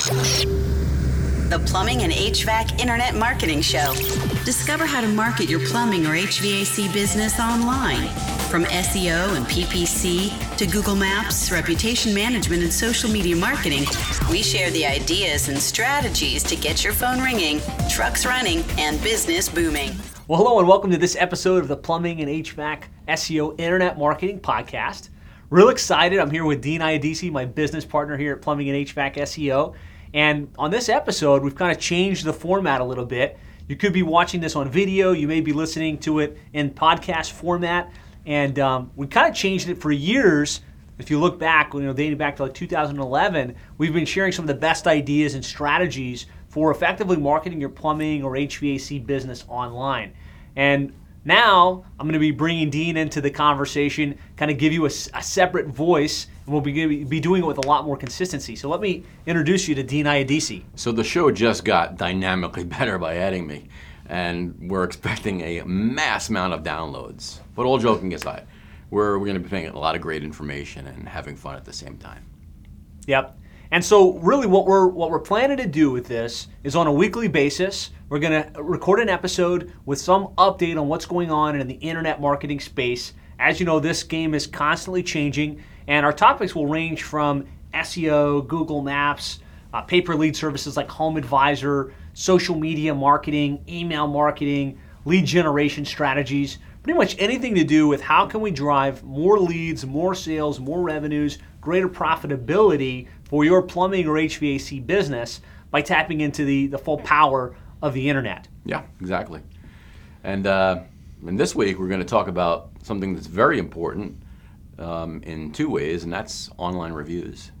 The Plumbing and HVAC Internet Marketing Show. Discover how to market your plumbing or HVAC business online. From SEO and PPC to Google Maps, reputation management, and social media marketing, we share the ideas and strategies to get your phone ringing, trucks running, and business booming. Well, hello and welcome to this episode of the Plumbing and HVAC SEO Internet Marketing Podcast. Real excited. I'm here with Dean Iadisi, my business partner here at Plumbing and HVAC SEO. And on this episode, we've kind of changed the format a little bit. You could be watching this on video, you may be listening to it in podcast format. And um, we kind of changed it for years. If you look back, you know, dating back to like 2011, we've been sharing some of the best ideas and strategies for effectively marketing your plumbing or HVAC business online. And now I'm going to be bringing Dean into the conversation, kind of give you a, a separate voice, and we'll be, be doing it with a lot more consistency. So let me introduce you to Dean Iadisi. So the show just got dynamically better by adding me and we're expecting a mass amount of downloads. But all joking aside, we're, we're going to be paying a lot of great information and having fun at the same time. Yep. And so, really, what we're what we're planning to do with this is on a weekly basis, we're going to record an episode with some update on what's going on in the internet marketing space. As you know, this game is constantly changing, and our topics will range from SEO, Google Maps, uh, lead services like Home Advisor, social media marketing, email marketing, lead generation strategies, pretty much anything to do with how can we drive more leads, more sales, more revenues, greater profitability for your plumbing or HVAC business by tapping into the, the full power of the internet. Yeah, exactly. And, uh, and this week we're going to talk about something that's very important um, in two ways, and that's online reviews.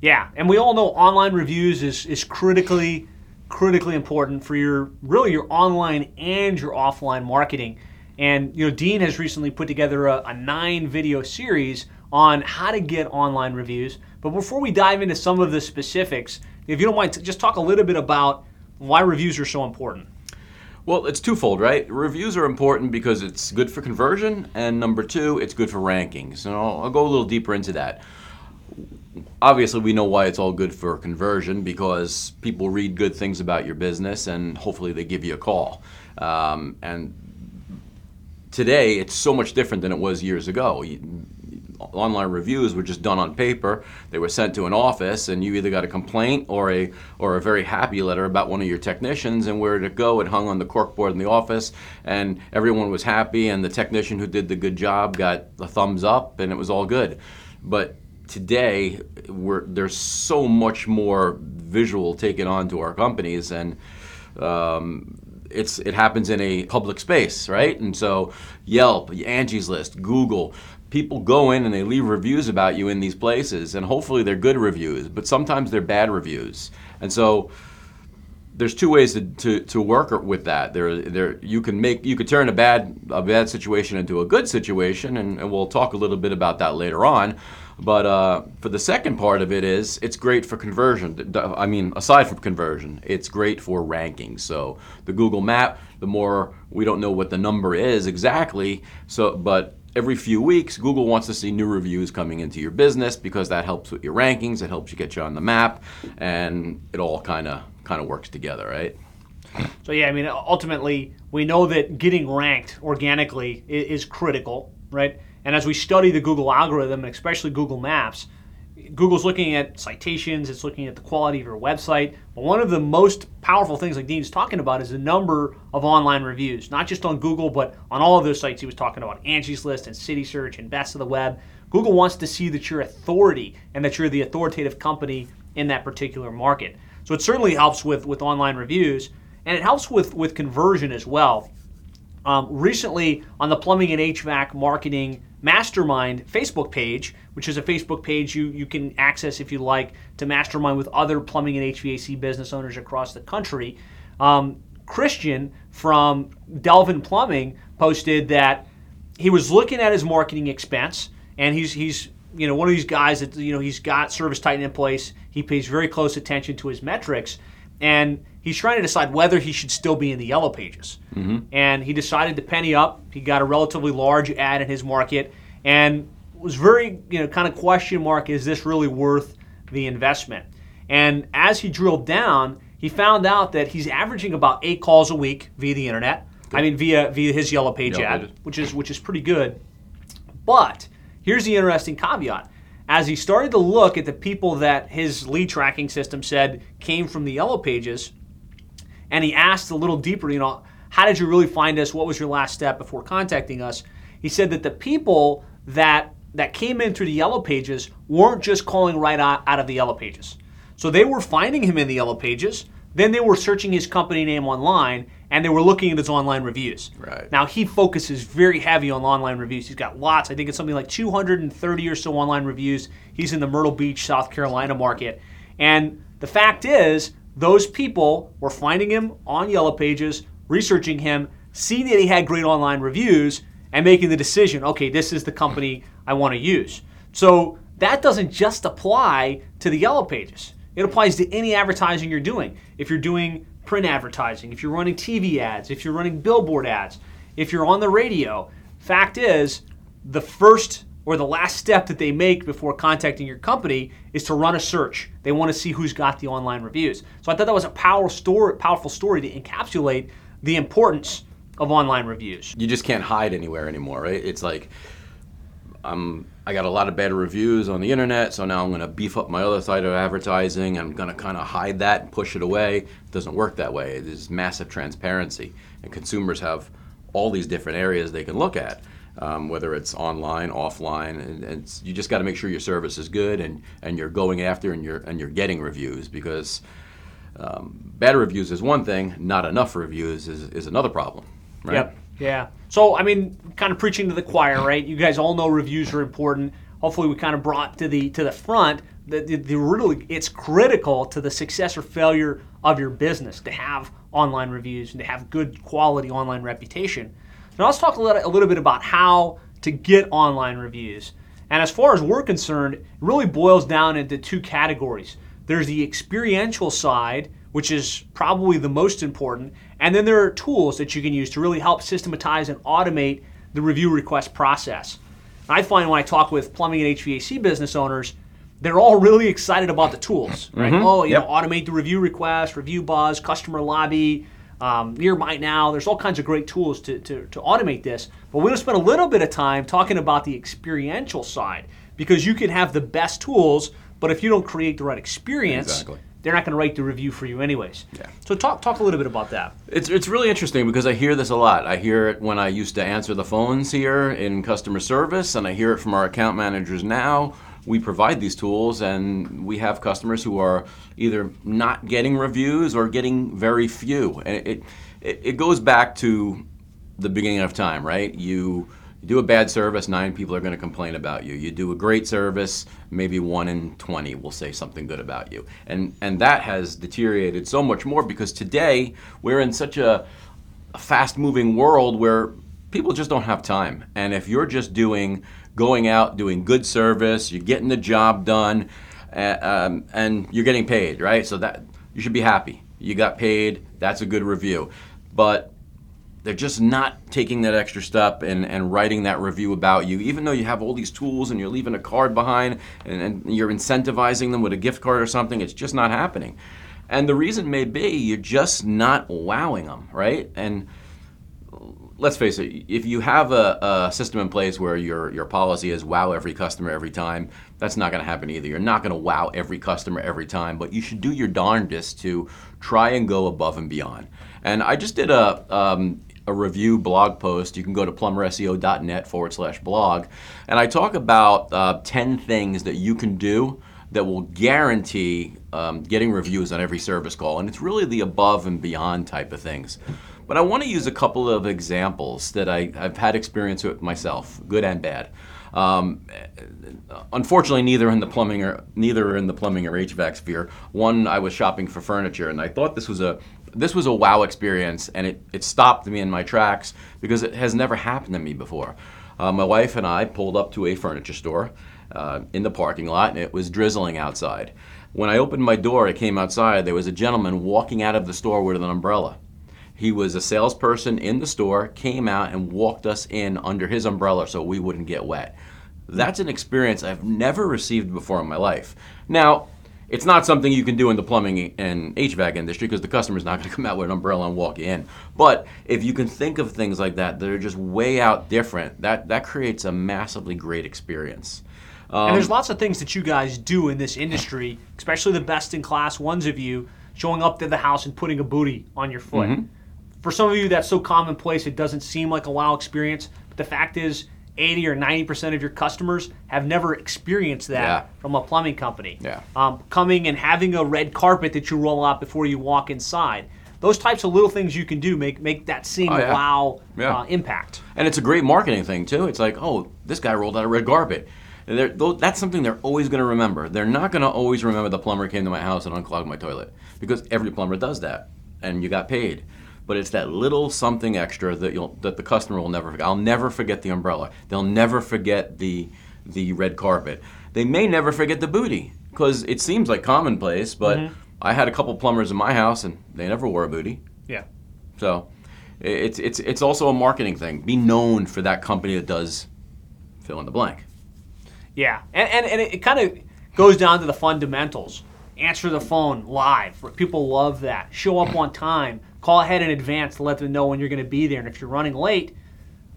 Yeah, and we all know online reviews is, is critically critically important for your really your online and your offline marketing. And you know, Dean has recently put together a, a nine video series on how to get online reviews. But before we dive into some of the specifics, if you don't mind, just talk a little bit about why reviews are so important. Well, it's twofold, right? Reviews are important because it's good for conversion, and number two, it's good for rankings. And I'll, I'll go a little deeper into that obviously we know why it's all good for conversion because people read good things about your business and hopefully they give you a call um, and today it's so much different than it was years ago online reviews were just done on paper. They were sent to an office and you either got a complaint or a or a very happy letter about one of your technicians and where to go. It hung on the corkboard in the office and everyone was happy and the technician who did the good job got a thumbs up and it was all good. But today there's so much more visual taken on to our companies and um, it's it happens in a public space right? And so yelp angie's list google people go in and they leave reviews about you in these places and hopefully they're good reviews but sometimes they're bad reviews and so there's two ways to, to, to work with that. There, there, you can make you could turn a bad a bad situation into a good situation, and, and we'll talk a little bit about that later on. But uh, for the second part of it is it's great for conversion. I mean, aside from conversion, it's great for ranking. So the Google Map, the more we don't know what the number is exactly. So, but every few weeks, Google wants to see new reviews coming into your business because that helps with your rankings. It helps you get you on the map, and it all kind of kind of works together, right? So yeah, I mean, ultimately, we know that getting ranked organically is, critical, right? And as we study the Google algorithm, especially Google Maps, Google's looking at citations, it's looking at the quality of your website. But one of the most powerful things, like Dean's talking about, is the number of online reviews, not just on Google, but on all of those sites he was talking about Angie's List and City Search and Best of the Web. Google wants to see that you're authority and that you're the authoritative company in that particular market. So it certainly helps with, with online reviews, and it helps with, with conversion as well. Um, recently, on the Plumbing and HVAC Marketing Mastermind Facebook page, which is a Facebook page you, you can access if you like to mastermind with other plumbing and HVAC business owners across the country, um, Christian from Delvin Plumbing posted that he was looking at his marketing expense, and he's he's you know one of these guys that you know he's got Service Titan in place. He pays very close attention to his metrics, and he's trying to decide whether he should still be in the yellow pages. Mm-hmm. And he decided to penny up. He got a relatively large ad in his market, and was very you know kind of question mark: Is this really worth the investment? And as he drilled down, he found out that he's averaging about eight calls a week via the internet. I mean, via via his Yellow Page Yellow ad, Pages. which is which is pretty good. But here's the interesting caveat. As he started to look at the people that his lead tracking system said came from the Yellow Pages, and he asked a little deeper, you know, how did you really find us? What was your last step before contacting us? He said that the people that that came in through the Yellow Pages weren't just calling right out, of the Yellow Pages. So they were finding him in the Yellow Pages, then they were searching his company name online, and they were looking at his online reviews. Right. Now he focuses very heavy on online reviews. He's got lots. I think it's something like 230 or so online reviews. He's in the Myrtle Beach, South Carolina market. And the fact is, those people were finding him on Yellow Pages, researching him, seeing that he had great online reviews, and making the decision, okay, this is the company I want to use. So that doesn't just apply to the Yellow Pages. It applies to any advertising you're doing. If you're doing print advertising, if you're running TV ads, if you're running billboard ads, if you're on the radio, fact is, the first or the last step that they make before contacting your company is to run a search. They want to see who's got the online reviews. So I thought that was a powerful story, powerful story to encapsulate the importance of online reviews. you just can't hide anywhere anymore, right? It's like I'm I got a lot of bad reviews on the internet, so now I'm going to beef up my other side of advertising. I'm going to kind of hide that and push it away. It doesn't work that way. There's massive transparency, and consumers have all these different areas they can look at, um, whether it's online, offline, and, and you just got to make sure your service is good and, and you're going after and you're and you're getting reviews because um, bad reviews is one thing, not enough reviews is, is another problem. Right? Yep. Yeah. So I mean, kind of preaching to the choir, right? You guys all know reviews are important. Hopefully, we kind of brought to the to the front that the, the really it's critical to the success or failure of your business to have online reviews and to have good quality online reputation. Now let's talk a little, a little bit about how to get online reviews. And as far as we're concerned, it really boils down into two categories. There's the experiential side, which is probably the most important, and then there are tools that you can use to really help systematize and automate the review request process. I find when I talk with plumbing and HVAC business owners, they're all really excited about the tools, right? Oh, you Yep. know, automate the review request, review buzz, customer lobby, um, nearby now. There's all kinds of great tools to, to, to automate this. But we're going to spend a little bit of time talking about the experiential side because you can have the best tools, but if you don't create the right experience, Exactly. They're not going to write the review for you anyways. Yeah. So talk talk a little bit about that. It's, it's really interesting because I hear this a lot. I hear it when I used to answer the phones here in customer service, and I hear it from our account managers now. We provide these tools, and we have customers who are either not getting reviews or getting very few. And it, it, it goes back to the beginning of time, right? You, you do a bad service, nine people are going to complain about you. You do a great service, maybe one in 20 will say something good about you. And, and that has deteriorated so much more because today we're in such a, a fast moving world where people just don't have time. And if you're just doing, going out, doing good service, you're getting the job done, uh, um, and you're getting paid, right? So that you should be happy. You got paid, that's a good review. But they're just not taking that extra step and, and writing that review about you, even though you have all these tools and you're leaving a card behind and, and you're incentivizing them with a gift card or something. It's just not happening. And the reason may be you're just not wowing them, right? And let's face it, if you have a, a system in place where your, your policy is wow every customer every time, that's not going to happen either. You're not going to wow every customer every time, but you should do your darndest to try and go above and beyond. And I just did a, um, a review blog post. You can go to plumberseo.net forward slash blog. And I talk about uh, 10 things that you can do that will guarantee um, getting reviews on every service call. And it's really the above and beyond type of things. But I want to use a couple of examples that I, I've had experience with myself, good and bad. Um, unfortunately, neither in the plumbing or neither in the plumbing or HVAC sphere. One, I was shopping for furniture, and I thought this was a this was a wow experience, and it, it stopped me in my tracks because it has never happened to me before. Uh, my wife and I pulled up to a furniture store uh, in the parking lot, and it was drizzling outside. When I opened my door, I came outside. There was a gentleman walking out of the store with an umbrella. He was a salesperson in the store, came out and walked us in under his umbrella so we wouldn't get wet. That's an experience I've never received before in my life. Now, It's not something you can do in the plumbing and HVAC industry because the customer's not going to come out with an umbrella and walk in. But if you can think of things like that that are just way out different, that that creates a massively great experience. Um, and there's lots of things that you guys do in this industry, especially the best in class ones of you showing up to the house and putting a booty on your foot. Mm-hmm. For some of you, that's so commonplace it doesn't seem like a wow experience. But the fact is, 80 or 90 percent of your customers have never experienced that Yeah. from a plumbing company. Yeah. Um, coming and having a red carpet that you roll out before you walk inside. Those types of little things you can do make make that seem Oh, yeah. wow uh, impact. And it's a great marketing thing too. It's like, oh, this guy rolled out a red carpet. They're- that's something they're always going to remember. They're not going to always remember the plumber came to my house and unclogged my toilet because every plumber does that, and you got paid. But it's that little something extra that you'll that the customer will never forget. I'll never forget the umbrella. They'll never forget the the red carpet. They may never forget the booty because it seems like commonplace. But mm-hmm. I had a couple plumbers in my house and they never wore a booty. Yeah. So it's it's it's also a marketing thing. Be known for that company that does fill in the blank. Yeah, and and, and it, kind of goes down to the fundamentals. Answer the phone live. People love that. Show up on time. Call ahead in advance to let them know when you're going to be there. And if you're running late,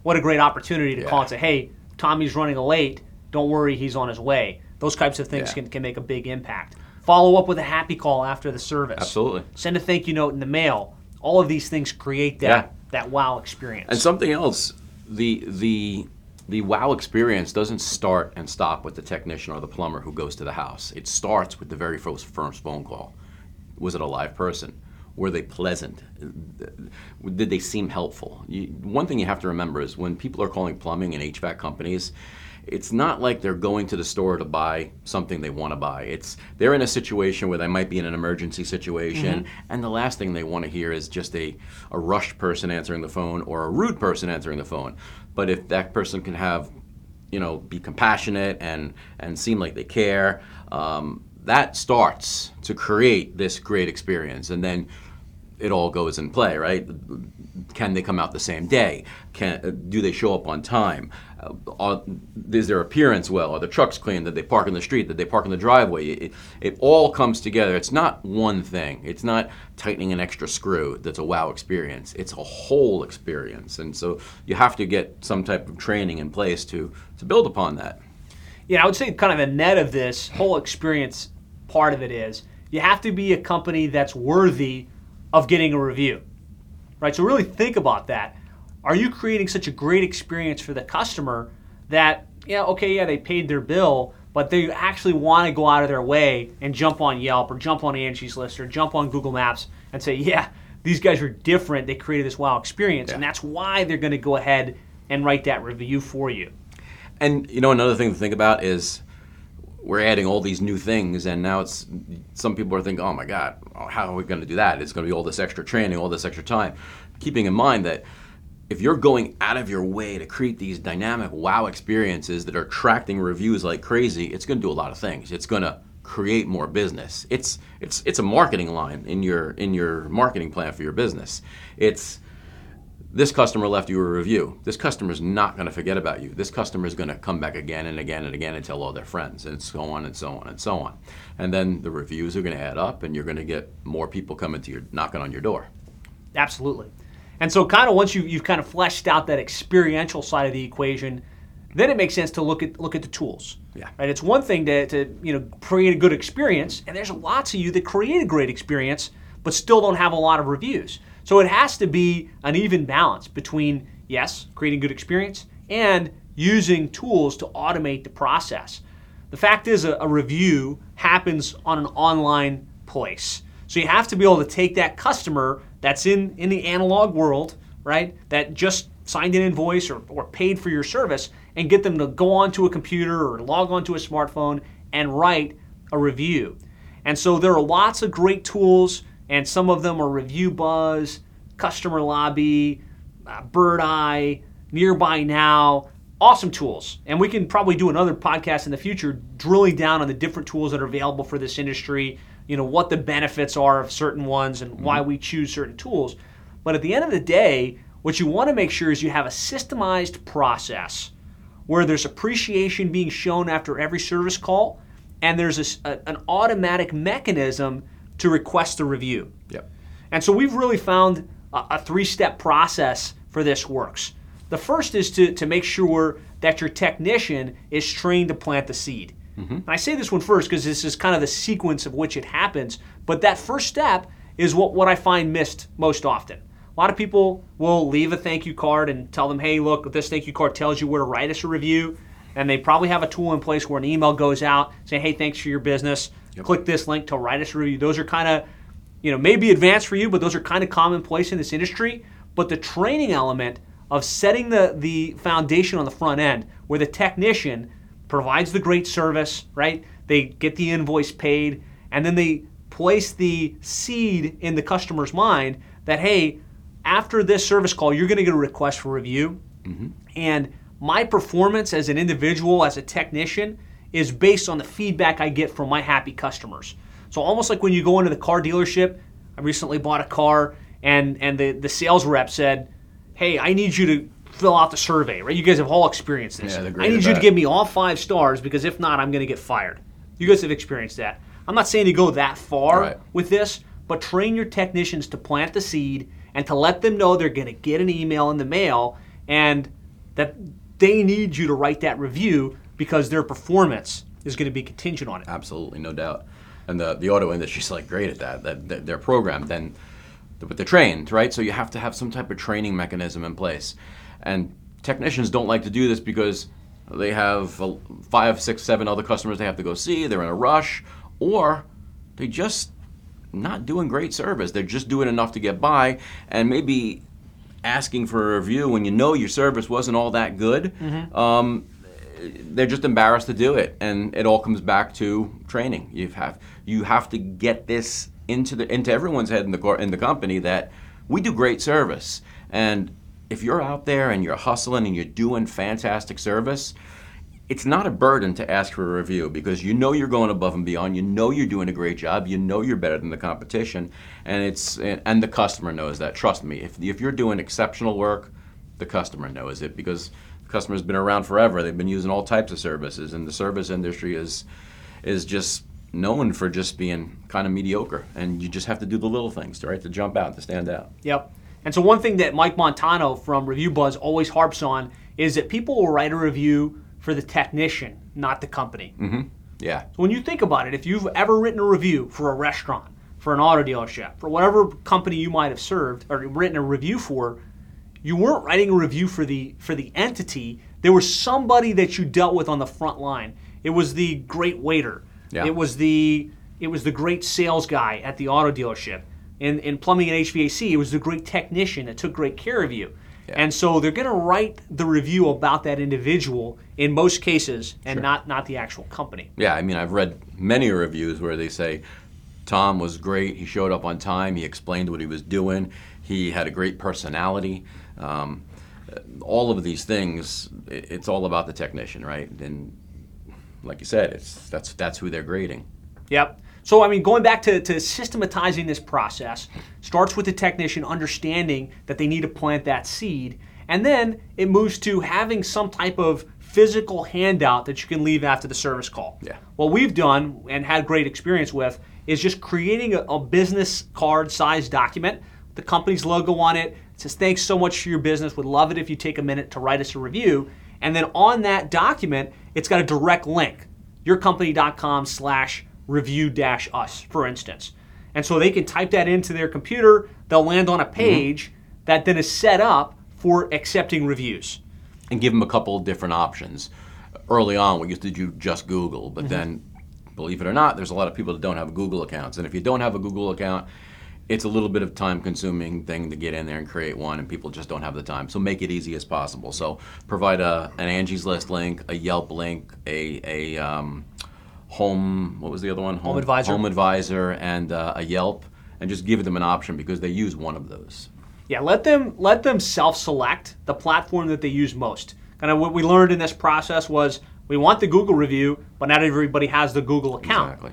what a great opportunity to call and say, "Hey, Tommy's running late. Don't worry, he's on his way." Those types of things Yeah. can, can make a big impact. Follow up with a happy call after the service. Absolutely. Send a thank you note in the mail. All of these things create that Yeah. that wow experience. And something else, the the the wow experience doesn't start and stop with the technician or the plumber who goes to the house. It starts with the very first first phone call. Was it a live person? Were they pleasant? Did they seem helpful? You, one thing you have to remember is when people are calling plumbing and HVAC companies, it's not like they're going to the store to buy something they want to buy. It's they're in a situation where they might be in an emergency situation, and the last thing they want to hear is just a, a rushed person answering the phone or a rude person answering the phone. But if that person can have, you know, be compassionate and and seem like they care, um, that starts to create this great experience, and then it all goes in play, right? Can they come out the same day? Can uh, do they show up on time? Uh, are, is their appearance well? Are the trucks clean? Did they park in the street? Did they park in the driveway? It, it all comes together. It's not one thing. It's not tightening an extra screw that's a wow experience. It's a whole experience, and so you have to get some type of training in place to to build upon that. Yeah, I would say kind of a net of this whole experience part of it is you have to be a company that's worthy of getting a review. Right? So really think about that. Are you creating such a great experience for the customer that yeah, okay, yeah, they paid their bill, but they actually want to go out of their way and jump on Yelp or jump on Angie's List or jump on Google Maps and say, yeah, these guys are different. They created this wow experience, and that's why they're going to go ahead and write that review for you. And you know, another thing to think about is we're adding all these new things, and now it's some people are thinking, "Oh my God, how are we going to do that? It's going to be all this extra training, all this extra time." Keeping in mind that if you're going out of your way to create these dynamic wow experiences that are attracting reviews like crazy, it's going to do a lot of things. It's going to create more business. It's it's it's a marketing line in your in your marketing plan for your business. It's this customer left you a review. This customer is not going to forget about you. This customer is going to come back again and again and again and tell all their friends, and so on and so on and so on. And then the reviews are going to add up, and you're going to get more people coming to your knocking on your door. Absolutely. And so, kind of once you, you've kind of fleshed out that experiential side of the equation, then it makes sense to look at look at the tools. Yeah. Right. It's one thing to, to you know create a good experience, and there's lots of you that create a great experience, but still don't have a lot of reviews. So it has to be an even balance between yes, creating good experience and using tools to automate the process. The fact is, a, a review happens on an online place. So you have to be able to take that customer that's in, in the analog world, right, that just signed an invoice or, or paid for your service, and get them to go onto a computer or log onto a smartphone and write a review. And so there are lots of great tools, and some of them are Review Buzz, Customer Lobby, uh, Bird Eye, Nearby Now. Awesome tools. And we can probably do another podcast in the future drilling down on the different tools that are available for this industry, you know, what the benefits are of certain ones and why we choose certain tools. But at the end of the day, what you want to make sure is you have a systemized process where there's appreciation being shown after every service call and there's a a an automatic mechanism to request a review. Yep. And so we've really found a, a three step process for this works. The first is to, to make sure that your technician is trained to plant the seed. Mm-hmm. And I say this one first because this is kind of the sequence of which it happens, but that first step is what, what I find missed most often. A lot of people will leave a thank you card and tell them, hey, look, this thank you card tells you where to write us a review. And they probably have a tool in place where an email goes out saying, hey, thanks for your business. Click this link to write us a review. Those are kind of you know, maybe advanced for you, but those are kind of commonplace in this industry. But the training element of setting the, the foundation on the front end where the technician provides the great service, right? They get the invoice paid, and then they place the seed in the customer's mind that, hey, after this service call, you're going to get a request for review. Mm-hmm. And my performance as an individual, as a technician, is based on the feedback I get from my happy customers. So almost like when you go into the car dealership, I recently bought a car and and the, the sales rep said, Hey, I need you to fill out the survey, right? You guys have all experienced this. Yeah, I need you to give me all five stars because if not, I'm gonna get fired. You guys have experienced that. I'm not saying to go that far Right. with this, but train your technicians to plant the seed and to let them know they're going to get an email in the mail and that they need you to write that review because their performance is going to be contingent on it. Absolutely, no doubt. And the, the auto industry's like great at that. That, that they're programmed, then, but they're trained, right? So you have to have some type of training mechanism in place. And technicians don't like to do this because they have five, six, seven other customers they have to go see. They're in a rush, or they just not doing great service. They're just doing enough to get by, and maybe asking for a review when you know your service wasn't all that good. Um, they're just embarrassed to do it, and it all comes back to training. You have you have to get this into the into everyone's head in the in the company that we do great service, and if you're out there and you're hustling and you're doing fantastic service, it's not a burden to ask for a review because you know you're going above and beyond. You know you're doing a great job. You know you're better than the competition, and it's and the customer knows that. Trust me, if if you're doing exceptional work, the customer knows it because customer's been around forever. They've been using all types of services, and the service industry is is just known for just being kind of mediocre. And you just have to do the little things, right, to jump out, to stand out. Yep. And so one thing that Mike Montano from Review Buzz always harps on is that people will write a review for the technician, not the company. Mm-hmm. Yeah. When you think about it, if you've ever written a review for a restaurant, for an auto dealership, for whatever company you might have served or written a review for, you weren't writing a review for the for the entity. There was somebody that you dealt with on the front line. It was the great waiter. Yeah. It was the it was the great sales guy at the auto dealership. In, in plumbing and HVAC, it was the great technician that took great care of you. And so they're going to write the review about that individual in most cases, and not not the actual company. Yeah, I mean, I've read many reviews where they say Tom was great. He showed up on time. He explained what he was doing. He had a great personality. Um, all of these things, it's all about the technician, right? And like you said, it's that's that's who they're grading. Yep. So, I mean, going back to, to systematizing this process starts with the technician understanding that they need to plant that seed, and then it moves to having some type of physical handout that you can leave after the service call. Yeah. What we've done and had great experience with is just creating a, a business card size document, the company's logo on it. It says, Thanks so much for your business. Would love it if you take a minute to write us a review. And then on that document, it's got a direct link yourcompany.com slash review dash us, for instance. And so they can type that into their computer, they'll land on a mm-hmm. page that then is set up for accepting reviews. and give them a couple of different options. Early on, we used to do just Google, but mm-hmm. then, believe it or not, there's a lot of people that don't have Google accounts. And if you don't have a Google account, it's a little bit of time-consuming thing to get in there and create one, and people just don't have the time. So make it easy as possible. So provide a, an Angie's List link, a Yelp link, a, a um, home. What was the other one? Home, Advisor. Home Advisor, and uh, a Yelp, and just give them an option because they use one of those. Yeah, let them let them self-select the platform that they use most. Kind of what we learned in this process was we want the Google review, but not everybody has the Google account. Exactly.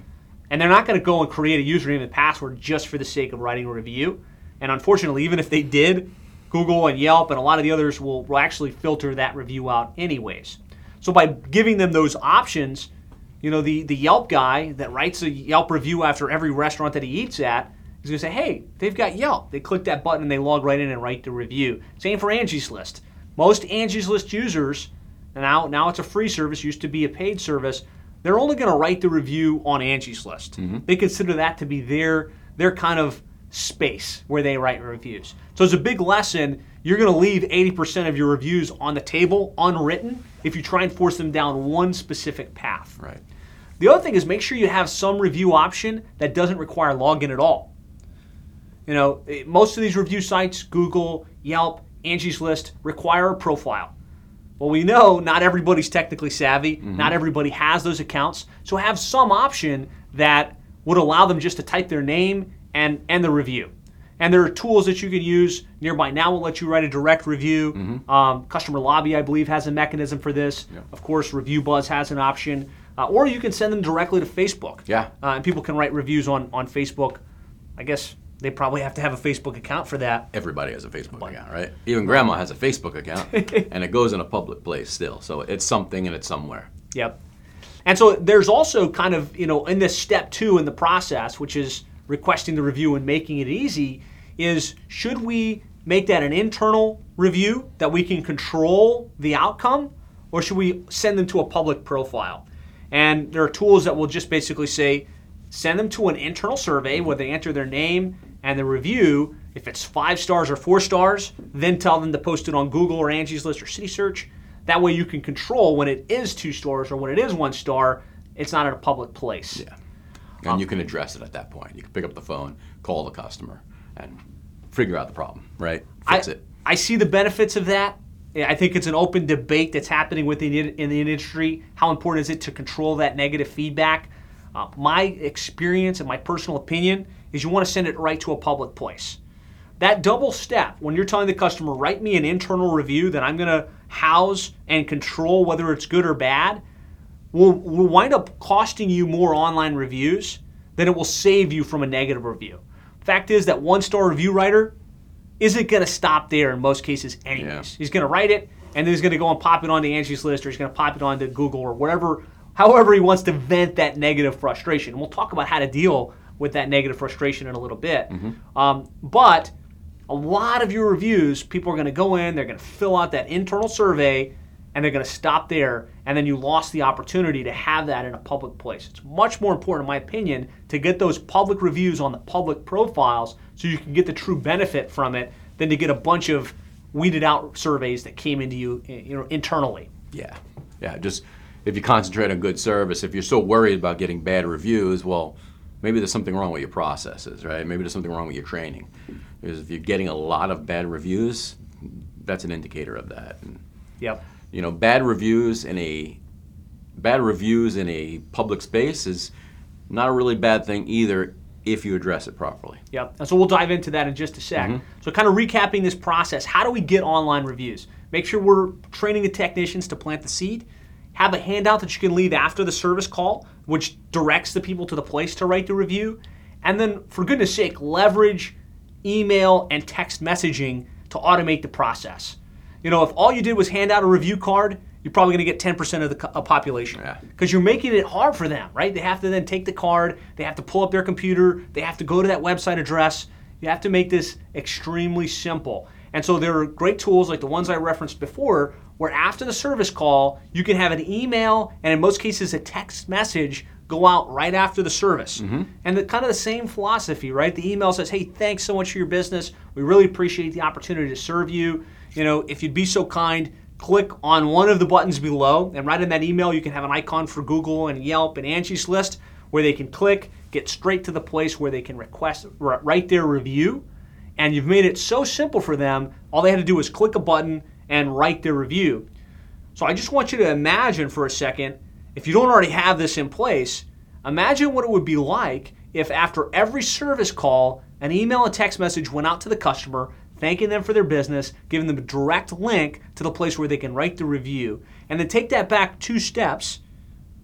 And they're not going to go and create a username and password just for the sake of writing a review. And unfortunately, even if they did, Google and Yelp and a lot of the others will, will actually filter that review out anyways. So by giving them those options, you know, the, the Yelp guy that writes a Yelp review after every restaurant that he eats at is going to say, hey, they've got Yelp. They click that button and they log right in and write the review. Same for Angie's List. Most Angie's List users, now, now it's a free service, used to be a paid service, they're only going to write the review on Angie's List. They consider that to be their, their kind of space where they write reviews. So it's a big lesson. You're going to leave 80% of your reviews on the table unwritten if you try and force them down one specific path. Right. The other thing is make sure you have some review option that doesn't require login at all. You know, eh, most of these review sites, Google, Yelp, Angie's List, require a profile. Well, we know not everybody's technically savvy, not everybody has those accounts, so have some option that would allow them just to type their name and, and the review. And there are tools that you can use. Nearby Now will let you write a direct review. Um, Customer Lobby, I believe, has a mechanism for this. Of course, Review Buzz has an option. Uh, or you can send them directly to Facebook. Yeah. Uh, and people can write reviews on, on Facebook. I guess they probably have to have a Facebook account for that. Everybody has a Facebook account, right? Even grandma has a Facebook account, and it goes in a public place still. So it's something and it's somewhere. Yep. And so there's also kind of, you know, in this step two in the process, which is requesting the review and making it easy, is should we make that an internal review that we can control the outcome, or should we send them to a public profile? And there are tools that will just basically say, send them to an internal survey where they enter their name and the review. If it's five stars or four stars, then tell them to post it on Google or Angie's List or City Search. That way you can control when it is two stars or when it is one star, it's not in a public place. Yeah. And you um, can address it at that point. You can pick up the phone, call the customer, and figure out the problem, right? Fix I, it. I see the benefits of that. I think it's an open debate that's happening within in the industry. How important is it to control that negative feedback? Uh, my experience and my personal opinion is you want to send it right to a public place. That double step, when you're telling the customer, write me an internal review that I'm going to house and control whether it's good or bad, will, will wind up costing you more online reviews than it will save you from a negative review. Fact is that one star review writer isn't going to stop there in most cases, anyways. Yeah. He's going to write it and then he's going to go and pop it onto Angie's List or he's going to pop it onto Google or whatever, however he wants to vent that negative frustration. We'll talk about how to deal with that negative frustration in a little bit. Um, but a lot of your reviews, people are going to go in, they're going to fill out that internal survey, and they're going to stop there, and then you lost the opportunity to have that in a public place. It's much more important, in my opinion, to get those public reviews on the public profiles so you can get the true benefit from it than to get a bunch of weeded out surveys that came into you, you know, internally. Yeah. Yeah. Just if you concentrate on good service, if you're so worried about getting bad reviews, well, maybe there's something wrong with your processes, right? Maybe there's something wrong with your training. Because if you're getting a lot of bad reviews, that's an indicator of that. And, Yep. you know, bad reviews in a bad reviews in a public space is not a really bad thing either if you address it properly. Yep. And so we'll dive into that in just a sec. Mm-hmm. So, kind of recapping this process, how do we get online reviews? Make sure we're training the technicians to plant the seed. Have a handout that you can leave after the service call, which directs the people to the place to write the review. And then, for goodness sake, leverage email and text messaging to automate the process. You know, if all you did was hand out a review card, you're probably going to get 10% of the co- population Yeah. because you're making it hard for them, right? They have to then take the card, they have to pull up their computer, they have to go to that website address. You have to make this extremely simple. And so there are great tools like the ones I referenced before, where after the service call, you can have an email and in most cases a text message go out right after the service. Mm-hmm. And the kind of the same philosophy, right? The email says, "Hey, thanks so much for your business. We really appreciate the opportunity to serve you. You know, if you'd be so kind, click on one of the buttons below, and right in that email, you can have an icon for Google and Yelp and Angie's List where they can click, get straight to the place where they can request, write their review. And you've made it so simple for them, all they had to do was click a button and write their review. So I just want you to imagine for a second, if you don't already have this in place, imagine what it would be like if after every service call, an email and text message went out to the customer thanking them for their business, giving them a direct link to the place where they can write the review, and then take that back two steps.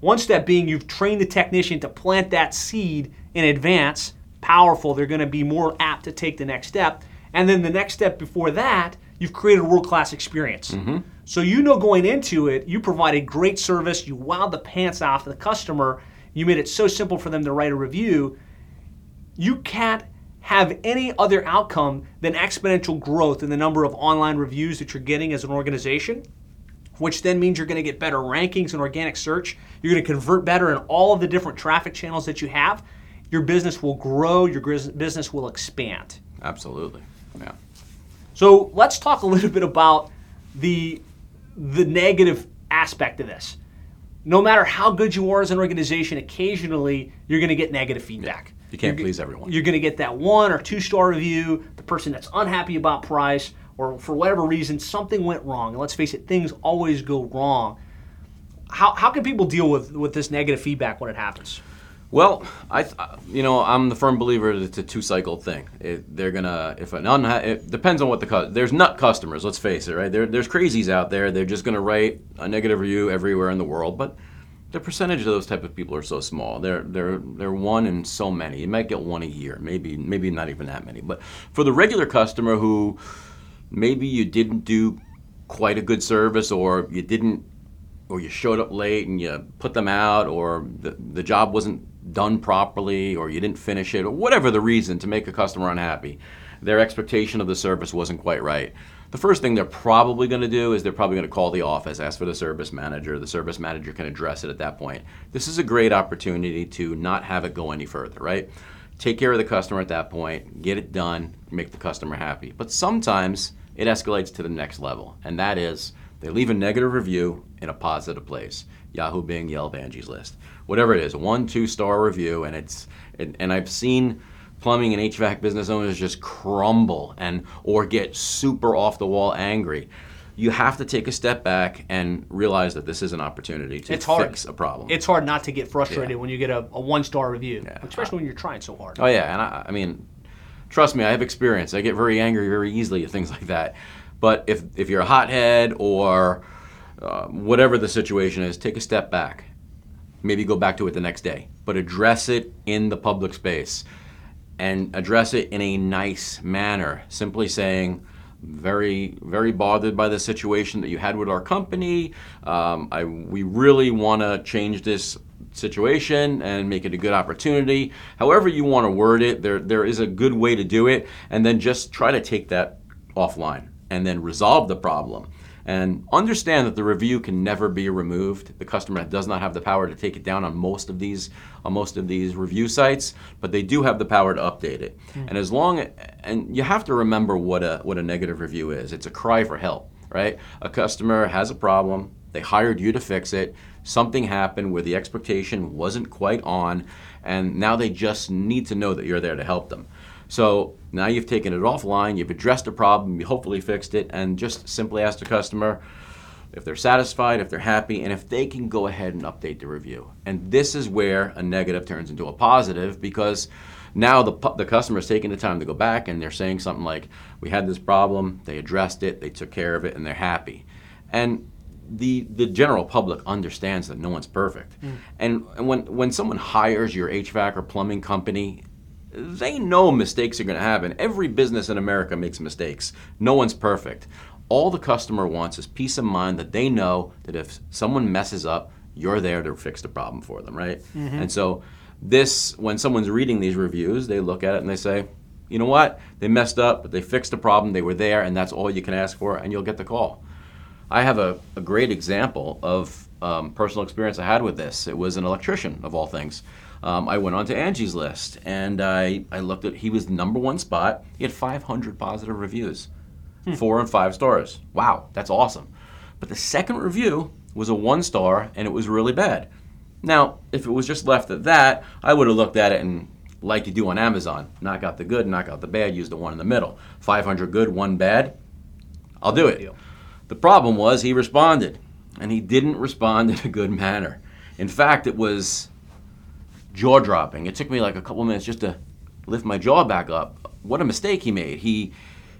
One step being you've trained the technician to plant that seed in advance. Powerful, they're going to be more apt to take the next step. And then the next step before that, you've created a world class experience. Mm-hmm. So you know going into it, you provided great service, you wowed the pants off the customer, you made it so simple for them to write a review. You can't have any other outcome than exponential growth in the number of online reviews that you're getting as an organization, which then means you're going to get better rankings in organic search. You're going to convert better in all of the different traffic channels that you have. Your business will grow, your business will expand. Absolutely. Yeah. So let's talk a little bit about the the negative aspect of this. No matter how good you are as an organization, occasionally you're going to get negative feedback. You can't you're, please everyone. You're going to get that one or two star review, the person that's unhappy about price, or for whatever reason, something went wrong. And let's face it, things always go wrong. How, how can people deal with, with this negative feedback when it happens? Well, I, you know, I'm the firm believer that it's a two-cycle thing. It, they're gonna, if an unha- it depends on what the there's nut customers. Let's face it, right? There, there's crazies out there. They're just gonna write a negative review everywhere in the world, but the percentage of those type of people are so small. They're they're they're one in so many. You might get one a year, maybe maybe not even that many. But for the regular customer who maybe you didn't do quite a good service, or you didn't, or you showed up late and you put them out, or the the job wasn't done properly or you didn't finish it or whatever the reason to make a customer unhappy. Their expectation of the service wasn't quite right. The first thing they're probably going to do is they're probably going to call the office, ask for the service manager. The service manager can address it at that point. This is a great opportunity to not have it go any further, right? Take care of the customer at that point, get it done, make the customer happy. But sometimes it escalates to the next level, and that is they leave a negative review in a positive place. Yahoo, Bing, Yelp, Angie's List, whatever it is, one, two star review, and it's and, and I've seen plumbing and HVAC business owners just crumble and or get super off the wall angry. You have to take a step back and realize that this is an opportunity to it's hard. fix a problem. It's hard not to get frustrated Yeah. when you get a, a one star review, Yeah. especially when you're trying so hard. Oh yeah, and I, I mean, trust me, I have experience. I get very angry very easily at things like that. But if if you're a hothead or uh, whatever the situation is, take a step back. Maybe go back to it the next day, but address it in the public space and address it in a nice manner. Simply saying, very, very bothered by the situation that you had with our company. Um, I, we really want to change this situation and make it a good opportunity. However you want to word it, there, there is a good way to do it, and then just try to take that offline and then resolve the problem. And understand that the review can never be removed. The customer does not have the power to take it down on most of these on most of these review sites, but they do have the power to update it. Mm. And as long and you have to remember what a what a negative review is. It's a cry for help, right? A customer has a problem, they hired you to fix it. Something happened where the expectation wasn't quite on, and now they just need to know that you're there to help them. So now you've taken it offline, you've addressed the problem, you hopefully fixed it, and just simply ask the customer if they're satisfied, if they're happy, and if they can go ahead and update the review. And this is where a negative turns into a positive because now the, the customer is taking the time to go back and they're saying something like, We had this problem, they addressed it, they took care of it, and they're happy. And the, the general public understands that no one's perfect. Mm. And, and when, when someone hires your HVAC or plumbing company, they know mistakes are going to happen. Every business in America makes mistakes. No one's perfect. All the customer wants is peace of mind that they know that if someone messes up, you're there to fix the problem for them, right? And so, this, when someone's reading these reviews, they look at it and they say, you know what? They messed up, but they fixed the problem. They were there, and that's all you can ask for, and you'll get the call. I have a, a great example of um, personal experience I had with this. It was an electrician, of all things. Um, I went onto Angie's list and I, I looked at, he was the number one spot. He had 500 positive reviews, four and five stars. Wow, that's awesome. But the second review was a one star and it was really bad. Now, if it was just left at that, I would have looked at it and, like you do on Amazon, knock out the good, knock out the bad, use the one in the middle. 500 good, one bad, I'll do it. The problem was he responded, and he didn't respond in a good manner. In fact, it was jaw dropping. It took me like a couple minutes just to lift my jaw back up. What a mistake he made. He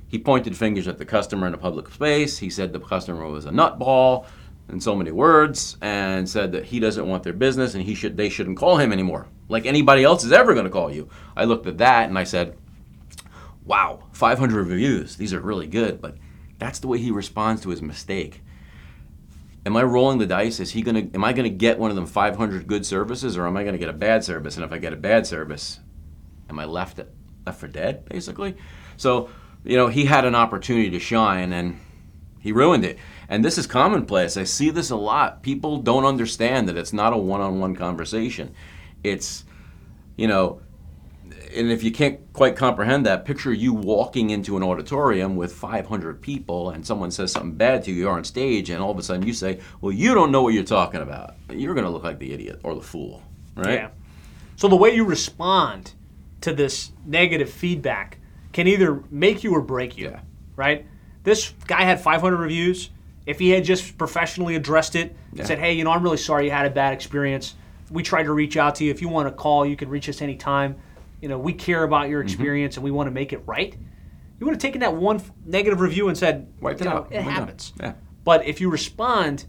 he pointed fingers at the customer in a public space. He said the customer was a nutball in so many words and said that he doesn't want their business and he should they shouldn't call him anymore. Like anybody else is ever going to call you. I looked at that and I said, "Wow, 500 reviews. These are really good, but that's the way he responds to his mistake." Am I rolling the dice? Is he gonna? Am I gonna get one of them 500 good services, or am I gonna get a bad service? And if I get a bad service, am I left left for dead, basically? So, you know, he had an opportunity to shine, and he ruined it. And this is commonplace. I see this a lot. People don't understand that it's not a one-on-one conversation. It's, you know, and if you can't quite comprehend that, picture you walking into an auditorium with 500 people and someone says something bad to you, you're on stage, and all of a sudden you say, Well, you don't know what you're talking about. You're going to look like the idiot or the fool, right? Yeah. So the way you respond to this negative feedback can either make you or break you, Yeah. right? This guy had 500 reviews. If he had just professionally addressed it, Yeah. said, "Hey, you know, I'm really sorry you had a bad experience. We tried to reach out to you. If you want to call, you can reach us anytime. You know, we care about your Mm-hmm. experience and we want to make it right." You would have taken that one f- negative review and said, Wiped it out. It happens. Yeah. But if you respond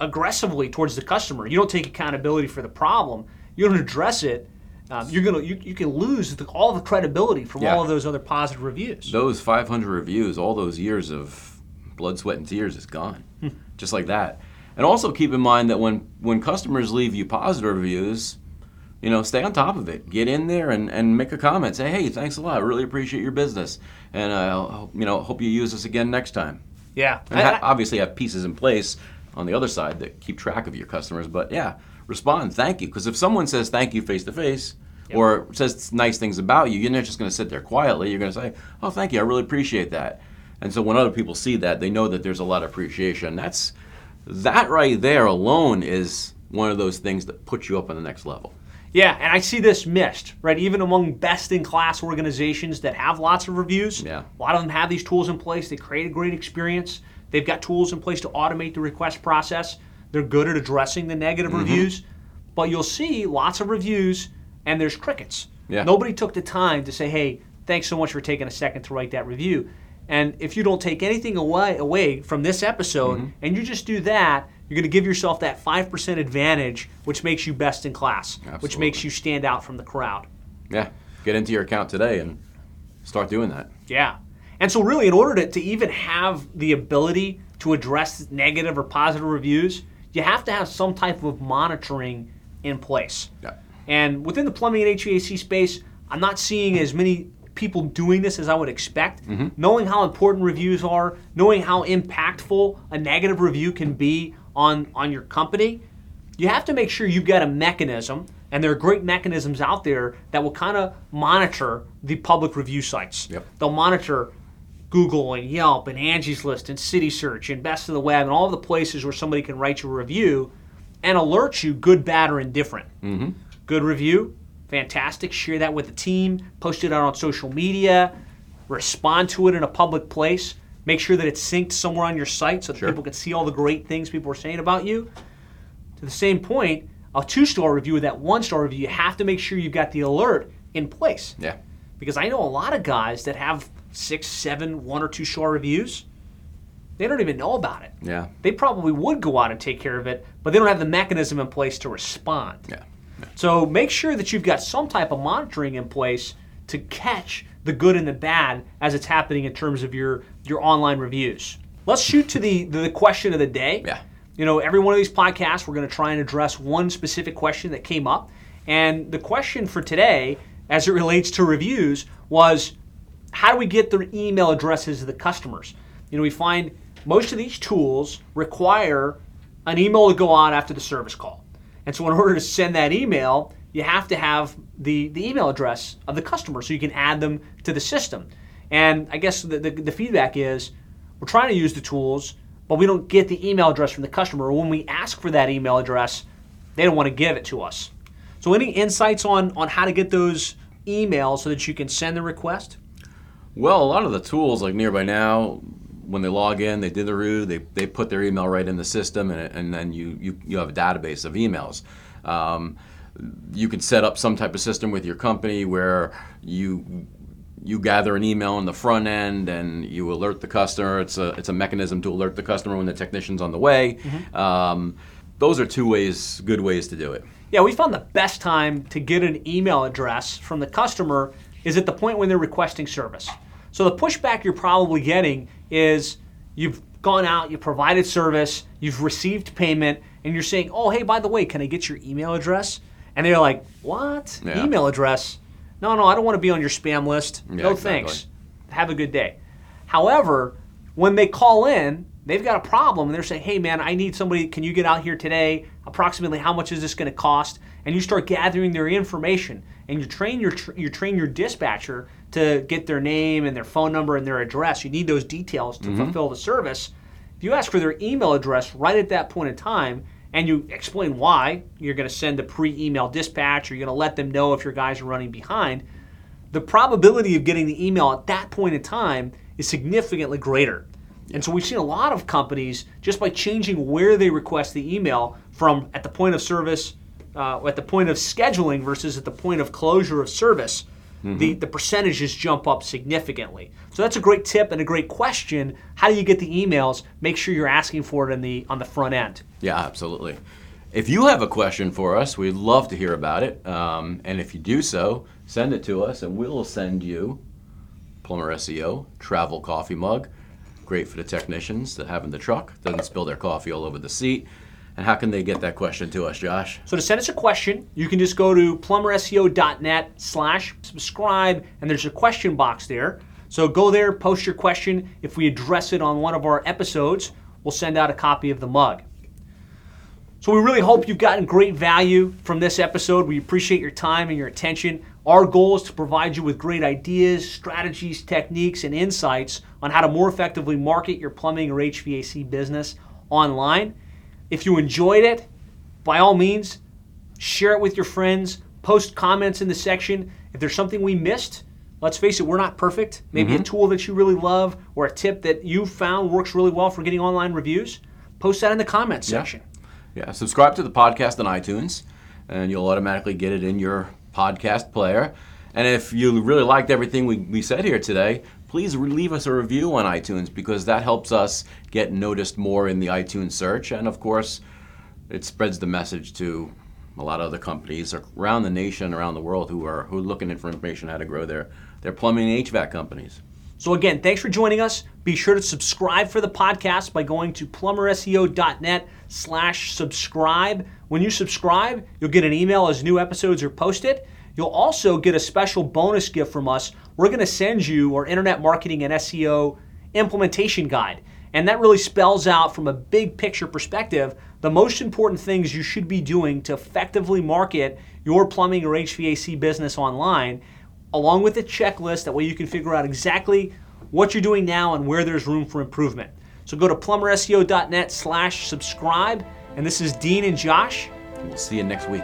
aggressively towards the customer, you don't take accountability for the problem, you don't address it, um, you're gonna you, you can lose the, all the credibility from Yeah. all of those other positive reviews. Those 500 reviews, all those years of blood, sweat, and tears is gone, just like that. And also keep in mind that when when customers leave you positive reviews, you know, stay on top of it. Get in there and, and make a comment. Say, hey, thanks a lot. I really appreciate your business, and uh, you know, hope you use us again next time. Yeah, And I- ha- I- obviously have pieces in place on the other side that keep track of your customers. But yeah, respond, thank you. Because if someone says thank you face to face or says nice things about you, you're not just going to sit there quietly. You're going to say, oh, thank you, I really appreciate that. And so when other people see that, they know that there's a lot of appreciation. That's that right there alone is one of those things that puts you up on the next level. Yeah, and I see this missed, right? Even among best in class organizations that have lots of reviews, Yeah. a lot of them have these tools in place. They create a great experience. They've got tools in place to automate the request process. They're good at addressing the negative Mm-hmm. reviews, but you'll see lots of reviews and there's crickets. Yeah. Nobody took the time to say, "Hey, thanks so much for taking a second to write that review." And if you don't take anything away away from this episode Mm-hmm. and you just do that, you're going to give yourself that 5% advantage, which makes you best in class, which makes you stand out from the crowd. Yeah, get into your account today and start doing that. Yeah. And so, really, in order to, to even have the ability to address negative or positive reviews, you have to have some type of monitoring in place. Yeah. And within the plumbing and HVAC space, I'm not seeing as many people doing this as I would expect. Mm-hmm. Knowing how important reviews are, knowing how impactful a negative review can be on, on your company, you have to make sure you've got a mechanism, and there are great mechanisms out there that will kind of monitor the public review sites. Yep. They'll monitor Google and Yelp and Angie's List and City Search and Best of the Web and all the places where somebody can write you a review and alert you good, bad, or indifferent. Mm-hmm. Good review, fantastic. Share that with the team, post it out on social media, respond to it in a public place. Make sure that it's synced somewhere on your site so that Sure. people can see all the great things people are saying about you. To the same point, a two star review or that one star review, you have to make sure you've got the alert in place Yeah. because I know a lot of guys that have six, seven, one or two star reviews. They don't even know about it. Yeah. They probably would go out and take care of it, but they don't have the mechanism in place to respond. Yeah. So make sure that you've got some type of monitoring in place to catch the good and the bad as it's happening in terms of your your online reviews. Let's shoot to the the question of the day. Yeah. You know, every one of these podcasts, we're going to try and address one specific question that came up. And the question for today, as it relates to reviews, was how do we get the email addresses of the customers? You know, we find most of these tools require an email to go out after the service call. And so, in order to send that email, you have to have the, the email address of the customer so you can add them to the system. And I guess the, the, the feedback is we're trying to use the tools, but we don't get the email address from the customer. When we ask for that email address, they don't want to give it to us. So, any insights on, on how to get those emails so that you can send the request? Well, a lot of the tools like Nearby Now, when they log in, they did the route, they, they put their email right in the system, and, and then you, you, you have a database of emails. Um, you can set up some type of system with your company where you you gather an email on the front end and you alert the customer. It's a it's a mechanism to alert the customer when the technician's on the way. Um, those are two ways, good ways to do it. Yeah, we found the best time to get an email address from the customer is at the point when they're requesting service. So the pushback you're probably getting is you've gone out, you provided service, you've received payment, and you're saying, "Oh, hey, by the way, can I get your email address?" And they're like, "What? Yeah. Email address? No, no, I don't want to be on your spam list. Yeah, no exactly. thanks. Have a good day." However, when they call in, they've got a problem and they're saying, "Hey, man, I need somebody. Can you get out here today? Approximately how much is this going to cost?" And you start gathering their information, and you train your tr- you train your dispatcher to get their name and their phone number and their address. You need those details to mm-hmm. fulfill the service. If you ask for their email address right at that point in time, and you explain why you're going to send the pre-email dispatch, or you're going to let them know if your guys are running behind, the probability of getting the email at that point in time is significantly greater. And so we've seen a lot of companies just by changing where they request the email from at the point of service, uh, at the point of scheduling versus at the point of closure of service, the, the percentages jump up significantly. So that's a great tip and a great question. How do you get the emails? Make sure you're asking for it in the on the front end. Yeah, absolutely. If you have a question for us, we'd love to hear about it. Um, and if you do so, send it to us, and we'll send you Plumber SEO travel coffee mug. Great for the technicians that have in the truck. Doesn't spill their coffee all over the seat. And how can they get that question to us, Josh? So to send us a question, you can just go to plumberseo.net slash subscribe, and there's a question box there. So go there, post your question. If we address it on one of our episodes, we'll send out a copy of the mug. So we really hope you've gotten great value from this episode. We appreciate your time and your attention. Our goal is to provide you with great ideas, strategies, techniques, and insights on how to more effectively market your plumbing or HVAC business online. If you enjoyed it, by all means, share it with your friends, post comments in the section. If there's something we missed, let's face it, we're not perfect. Maybe a mm-hmm. tool that you really love or a tip that you found works really well for getting online reviews, post that in the comments Yeah. section. Yeah, subscribe to the podcast on iTunes, and you'll automatically get it in your podcast player. And if you really liked everything we, we said here today, please leave us a review on iTunes because that helps us get noticed more in the iTunes search. And of course, it spreads the message to a lot of other companies around the nation, around the world who are who are looking for information how to grow their, their plumbing and HVAC companies. So again, thanks for joining us. Be sure to subscribe for the podcast by going to plumberseo.net slash subscribe. When you subscribe, you'll get an email as new episodes are posted. You'll also get a special bonus gift from us. We're going to send you our internet marketing and SEO implementation guide. And that really spells out from a big picture perspective the most important things you should be doing to effectively market your plumbing or HVAC business online along with a checklist. That way you can figure out exactly what you're doing now and where there's room for improvement. So go to plumberseo.net slash subscribe. And this is Dean and Josh. We'll see you next week.